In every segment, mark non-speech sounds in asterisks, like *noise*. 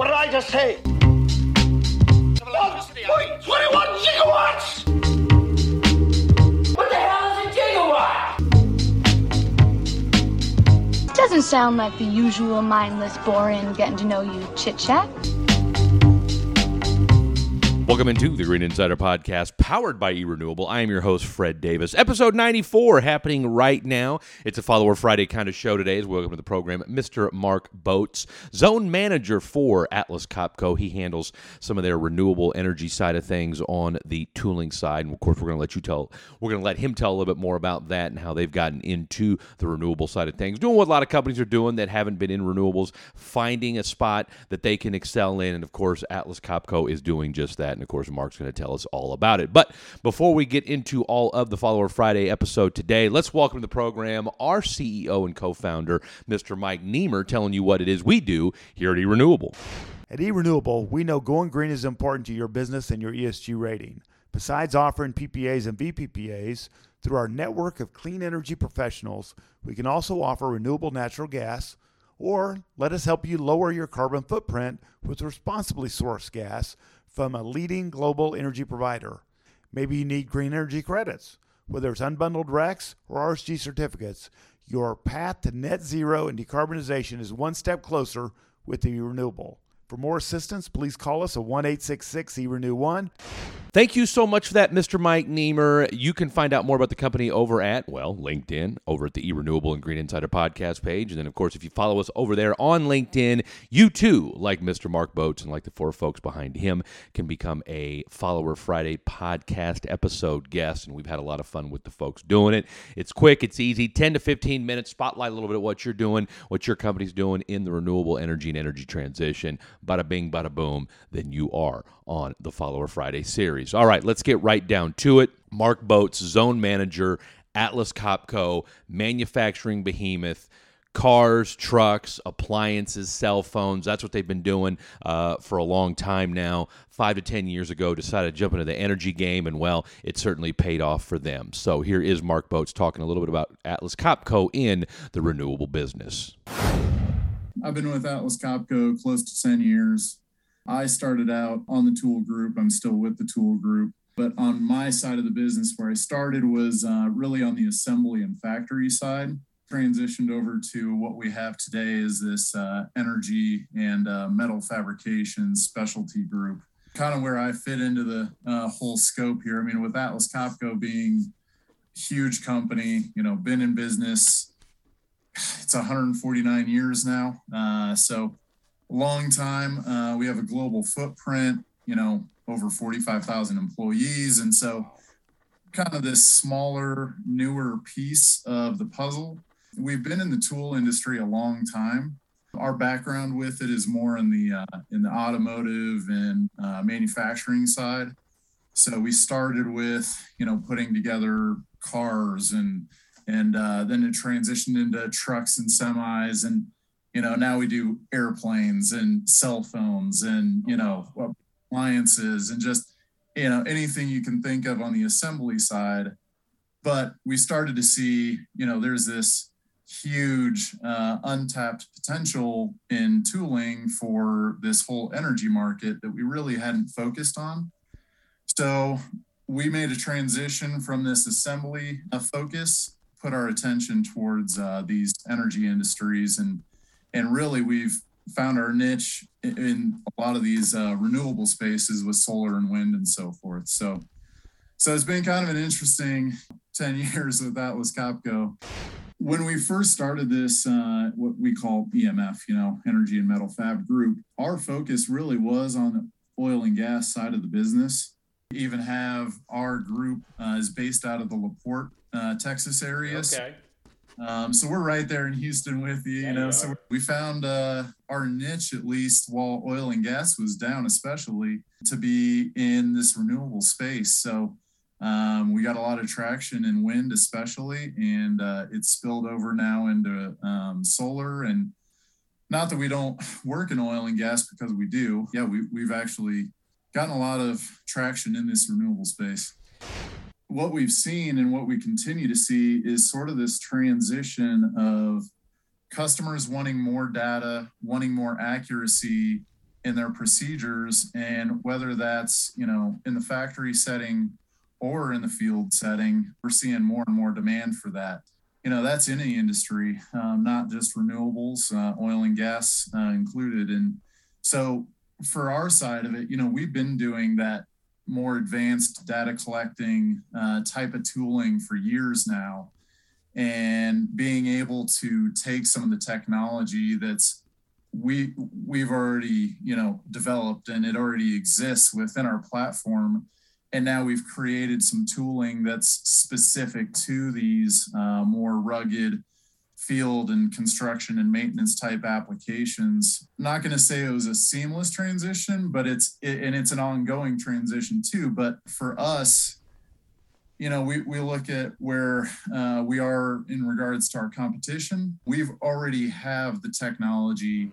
What did I just say? 1.21 gigawatts! What the hell is a gigawatt? Doesn't sound like the usual mindless, boring, getting to know you chit chat. Welcome into the Green Insider Podcast, powered by eRenewable. I am your host, Fred Davis. Episode 94 happening right now. It's a Follower Friday kind of show today. Welcome to the program, Mr. Mark Bouc, Zone Manager for Atlas Copco. He handles some of their renewable energy side of things on the tooling side. And of course, we're going to let you tell, we're going to let him tell a little bit more about that and how they've gotten into the renewable side of things. Doing what a lot of companies are doing that haven't been in renewables, finding a spot that they can excel in. And of course, Atlas Copco is doing just that. And of course, Mark's going to tell us all about it. But before we get into all of the Follower Friday episode today, let's welcome to the program our CEO and co founder, Mr. Mike Niemer, telling you what it is we do here at eRenewable. At eRenewable, we know going green is important to your business and your ESG rating. Besides offering PPAs and VPPAs, through our network of clean energy professionals, we can also offer renewable natural gas, or let us help you lower your carbon footprint with responsibly sourced gas from a leading global energy provider. Maybe you need green energy credits, whether it's unbundled RECs or RSG certificates. Your path to net zero and decarbonization is one step closer with the renewable. For more assistance, please call us at 1 866 eRenew 1 Thank you so much for that, Mr. Mike Niemer. You can find out more about the company over at, well, LinkedIn, over at the eRenewable and Green Insider podcast page. And then, of course, if you follow us over there on LinkedIn, you too, like Mr. Mark Bouc and like the four folks behind him, can become a Follower Friday podcast episode guest. And we've had a lot of fun with the folks doing it. It's quick, it's easy, 10 to 15 minutes, spotlight a little bit of what you're doing, what your company's doing in the renewable energy and energy transition. Bada bing, bada boom, then you are on the Follower Friday series. All right, let's get right down to it. Mark Bouc, zone manager, Atlas Copco, manufacturing behemoth cars, trucks, appliances, cell phones. That's what they've been doing uh, for a long time now. Five to 10 years ago, decided to jump into the energy game, and well, it certainly paid off for them. So here is Mark Bouc talking a little bit about Atlas Copco in the renewable business. I've been with Atlas Copco close to 10 years. I started out on the tool group. I'm still with the tool group. But on my side of the business, where I started was uh, really on the assembly and factory side. Transitioned over to what we have today is this uh, energy and uh, metal fabrication specialty group. Kind of where I fit into the uh, whole scope here. I mean, with Atlas Copco being huge company, you know, been in business, it's 149 years now. Uh, so long time. Uh, we have a global footprint, you know, over 45,000 employees. And so, kind of this smaller, newer piece of the puzzle. We've been in the tool industry a long time. Our background with it is more in the uh, in the automotive and uh, manufacturing side. So we started with you know putting together cars and and uh, then it transitioned into trucks and semis and you know now we do airplanes and cell phones and you know appliances and just you know anything you can think of on the assembly side. But we started to see you know there's this huge uh, untapped potential in tooling for this whole energy market that we really hadn't focused on. So we made a transition from this assembly uh, focus put our attention towards uh, these energy industries and and really we've found our niche in a lot of these uh, renewable spaces with solar and wind and so forth. So, so it's been kind of an interesting *laughs* 10 years with Atlas Copco. When we first started this, uh, what we call EMF, you know, Energy and Metal Fab Group, our focus really was on the oil and gas side of the business. We even have our group uh, is based out of the LaPorte, uh, Texas area. Okay. Um, so we're right there in Houston with you, you know. So we found uh, our niche, at least while oil and gas was down, especially to be in this renewable space. So um, we got a lot of traction in wind, especially, and uh, it's spilled over now into um, solar. And not that we don't work in oil and gas because we do. Yeah, we, we've actually gotten a lot of traction in this renewable space what we've seen and what we continue to see is sort of this transition of customers wanting more data, wanting more accuracy, in their procedures and whether that's you know in the factory setting or in the field setting we're seeing more and more demand for that. You know that's the industry um, not just renewables uh, oil and gas uh, included. And so for our side of it you know we've been doing that more advanced data collecting uh, type of tooling for years now. And being able to take some of the technology that's we we've already you know developed and it already exists within our platform. And now we've created some tooling that's specific to these uh, more rugged field and construction and maintenance type applications I'm not going to say it was a seamless transition but it's it, and it's an ongoing transition too but for us you know, we, we look at where uh, we are in regards to our competition. We've already have the technology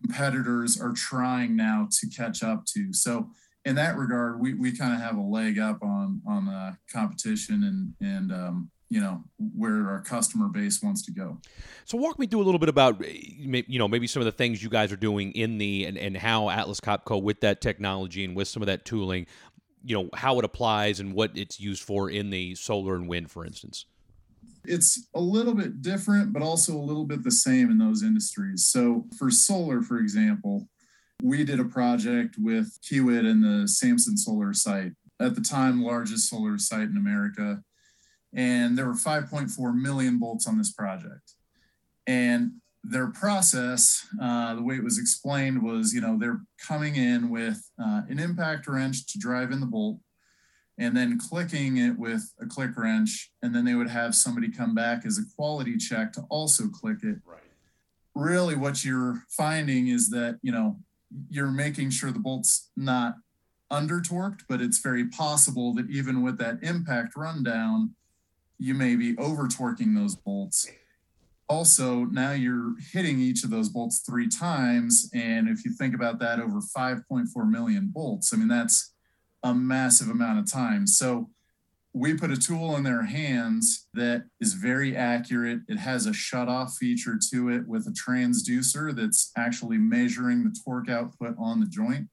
competitors are trying now to catch up to. So in that regard, we, we kind of have a leg up on on the competition and and um, you know where our customer base wants to go. So walk me through a little bit about you know maybe some of the things you guys are doing in the and, and how Atlas Copco with that technology and with some of that tooling you know how it applies and what it's used for in the solar and wind for instance. It's a little bit different but also a little bit the same in those industries. So for solar for example we did a project with kiewit and the samson solar site at the time largest solar site in america and there were 5.4 million bolts on this project and their process, uh, the way it was explained was, you know, they're coming in with uh, an impact wrench to drive in the bolt and then clicking it with a click wrench. And then they would have somebody come back as a quality check to also click it. Right. Really, what you're finding is that, you know, you're making sure the bolt's not under torqued, but it's very possible that even with that impact rundown, you may be over torquing those bolts. Also now you're hitting each of those bolts three times and if you think about that over 5.4 million bolts. I mean that's a massive amount of time. So we put a tool in their hands that is very accurate. It has a shut off feature to it with a transducer that's actually measuring the torque output on the joint.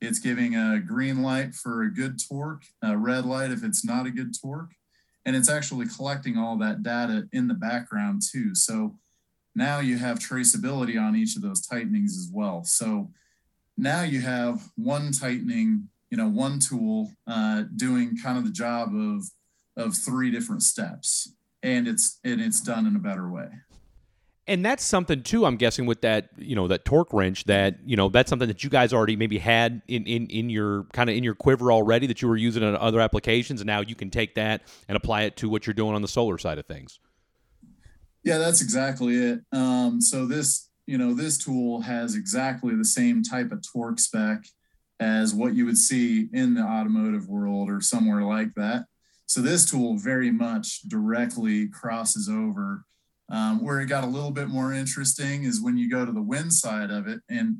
It's giving a green light for a good torque a red light if it's not a good torque and it's actually collecting all that data in the background too. So now you have traceability on each of those tightenings as well. So now you have one tightening, you know, one tool uh, doing kind of the job of of three different steps, and it's and it's done in a better way and that's something too i'm guessing with that you know that torque wrench that you know that's something that you guys already maybe had in in, in your kind of in your quiver already that you were using in other applications and now you can take that and apply it to what you're doing on the solar side of things. Yeah that's exactly it. Um, so this you know this tool has exactly the same type of torque spec as what you would see in the automotive world or somewhere like that. So this tool very much directly crosses over um, where it got a little bit more interesting is when you go to the wind side of it. And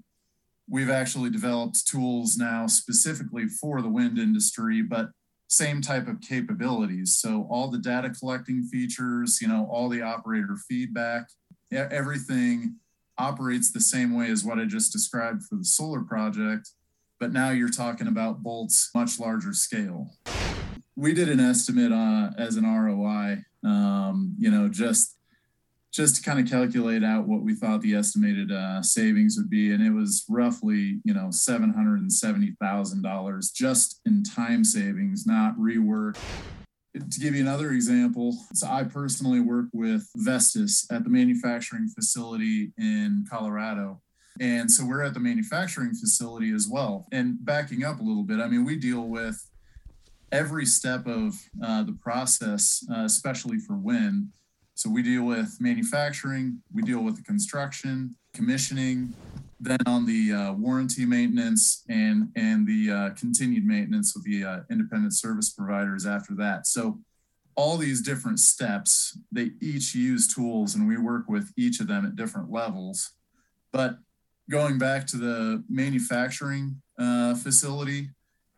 we've actually developed tools now specifically for the wind industry, but same type of capabilities. So all the data collecting features, you know, all the operator feedback, everything operates the same way as what I just described for the solar project. But now you're talking about bolts much larger scale. We did an estimate uh, as an ROI, um, you know, just just to kind of calculate out what we thought the estimated uh, savings would be, and it was roughly you know seven hundred and seventy thousand dollars just in time savings, not rework. To give you another example, so I personally work with Vestas at the manufacturing facility in Colorado. And so we're at the manufacturing facility as well. And backing up a little bit, I mean, we deal with every step of uh, the process, uh, especially for wind so we deal with manufacturing, we deal with the construction, commissioning, then on the uh, warranty maintenance and and the uh, continued maintenance with the uh, independent service providers after that. So all these different steps, they each use tools, and we work with each of them at different levels. But going back to the manufacturing uh, facility,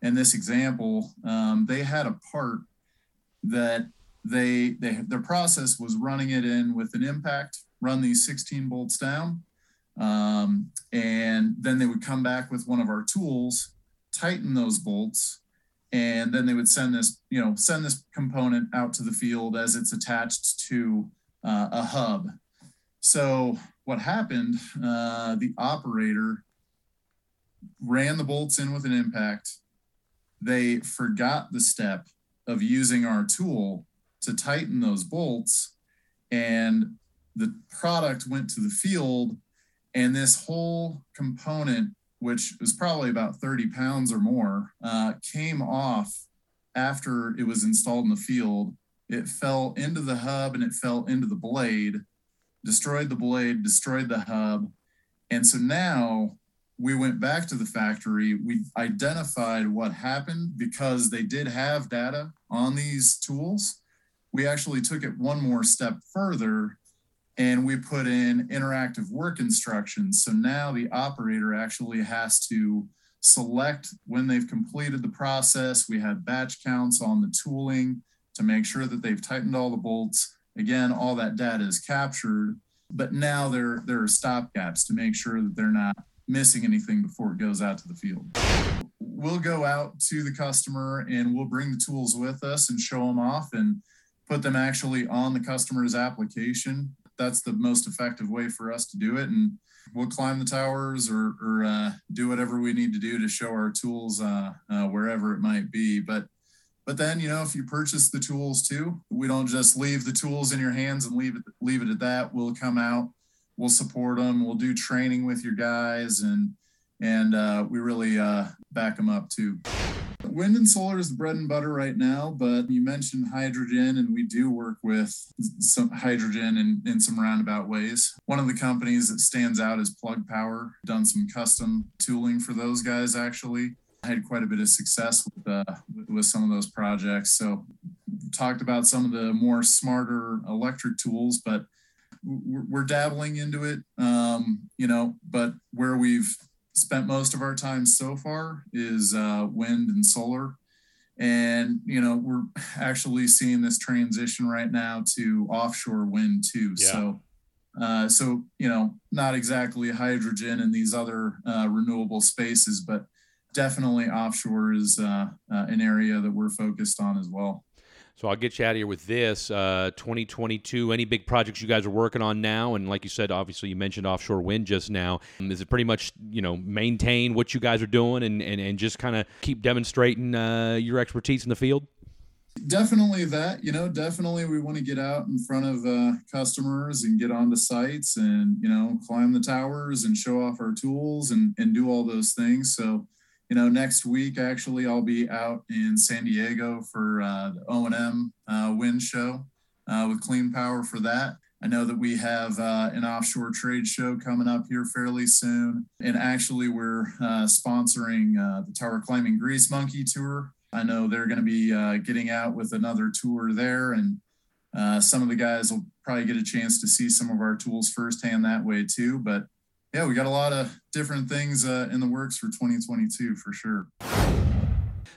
in this example, um, they had a part that they, they their process was running it in with an impact, run these 16 bolts down. Um, and then they would come back with one of our tools, tighten those bolts, and then they would send this, you know, send this component out to the field as it's attached to uh, a hub. So what happened? Uh, the operator ran the bolts in with an impact. They forgot the step of using our tool to tighten those bolts, and the product went to the field. And this whole component, which was probably about 30 pounds or more, uh, came off after it was installed in the field. It fell into the hub and it fell into the blade, destroyed the blade, destroyed the hub. And so now we went back to the factory. We identified what happened because they did have data on these tools. We actually took it one more step further and we put in interactive work instructions. So now the operator actually has to select when they've completed the process. We had batch counts on the tooling to make sure that they've tightened all the bolts. Again, all that data is captured, but now there, there are stop gaps to make sure that they're not missing anything before it goes out to the field. We'll go out to the customer and we'll bring the tools with us and show them off and put them actually on the customer's application. That's the most effective way for us to do it. And we'll climb the towers or, or uh, do whatever we need to do to show our tools uh, uh, wherever it might be. But but then you know if you purchase the tools too, we don't just leave the tools in your hands and leave it leave it at that. We'll come out we'll support them. We'll do training with your guys, and and uh, we really uh, back them up too. Wind and solar is the bread and butter right now, but you mentioned hydrogen, and we do work with some hydrogen in, in some roundabout ways. One of the companies that stands out is Plug Power. Done some custom tooling for those guys actually. I had quite a bit of success with uh, with some of those projects. So talked about some of the more smarter electric tools, but we're dabbling into it, um, you know, but where we've spent most of our time so far is uh, wind and solar. And, you know, we're actually seeing this transition right now to offshore wind too. Yeah. So, uh, so, you know, not exactly hydrogen and these other uh, renewable spaces, but definitely offshore is uh, uh, an area that we're focused on as well. So I'll get you out of here with this. Uh, 2022, any big projects you guys are working on now? And like you said, obviously you mentioned offshore wind just now. Is it pretty much, you know, maintain what you guys are doing and, and, and just kind of keep demonstrating uh, your expertise in the field? Definitely that, you know, definitely we want to get out in front of uh, customers and get onto sites and, you know, climb the towers and show off our tools and, and do all those things. So, you know, next week actually I'll be out in San Diego for uh, the O and M uh, wind show uh, with Clean Power for that. I know that we have uh, an offshore trade show coming up here fairly soon, and actually we're uh, sponsoring uh, the Tower Climbing Grease Monkey Tour. I know they're going to be getting out with another tour there, and some of the guys will probably get a chance to see some of our tools firsthand that way too. But yeah, we got a lot of different things uh, in the works for 2022 for sure.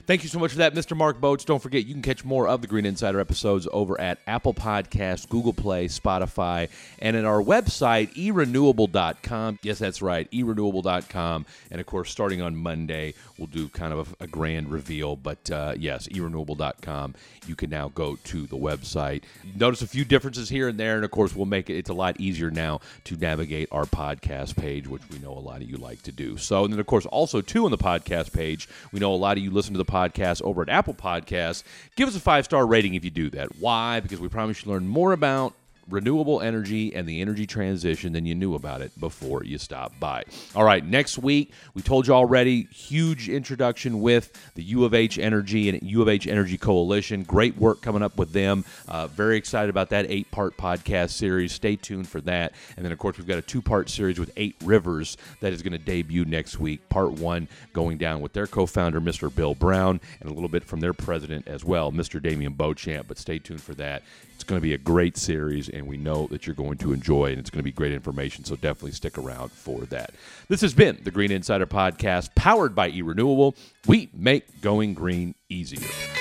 Thank you so much for that, Mr. Mark Bouc. Don't forget, you can catch more of the Green Insider episodes over at Apple Podcasts, Google Play, Spotify, and at our website, erenewable.com. Yes, that's right, erenewable.com. And of course, starting on Monday, we'll do kind of a, a grand reveal. But uh, yes, erenewable.com. You can now go to the website. Notice a few differences here and there. And of course, we'll make it, it's a lot easier now to navigate our podcast page, which we know a lot of you like to do. So, and then of course, also, too, on the podcast page, we know a lot of you listen to the podcast over at Apple Podcasts. Give us a five star rating if you do that. Why? Because we promise you learn more about renewable energy and the energy transition than you knew about it before you stopped by. All right, next week, we told you already, huge introduction with the U of H Energy and U of H Energy Coalition. Great work coming up with them. Uh, very excited about that eight part podcast series. Stay tuned for that. And then, of course, we've got a two part series with Eight Rivers that is going to debut next week. Part one going down with their co founder, Mr. Bill Brown, and a little bit from their president as well, Mr. Damian Beauchamp. But stay tuned for that. It's going to be a great series, and we know that you're going to enjoy and It's going to be great information, so definitely stick around for that. This has been the Green Insider Podcast, powered by eRenewable. We make going green easier.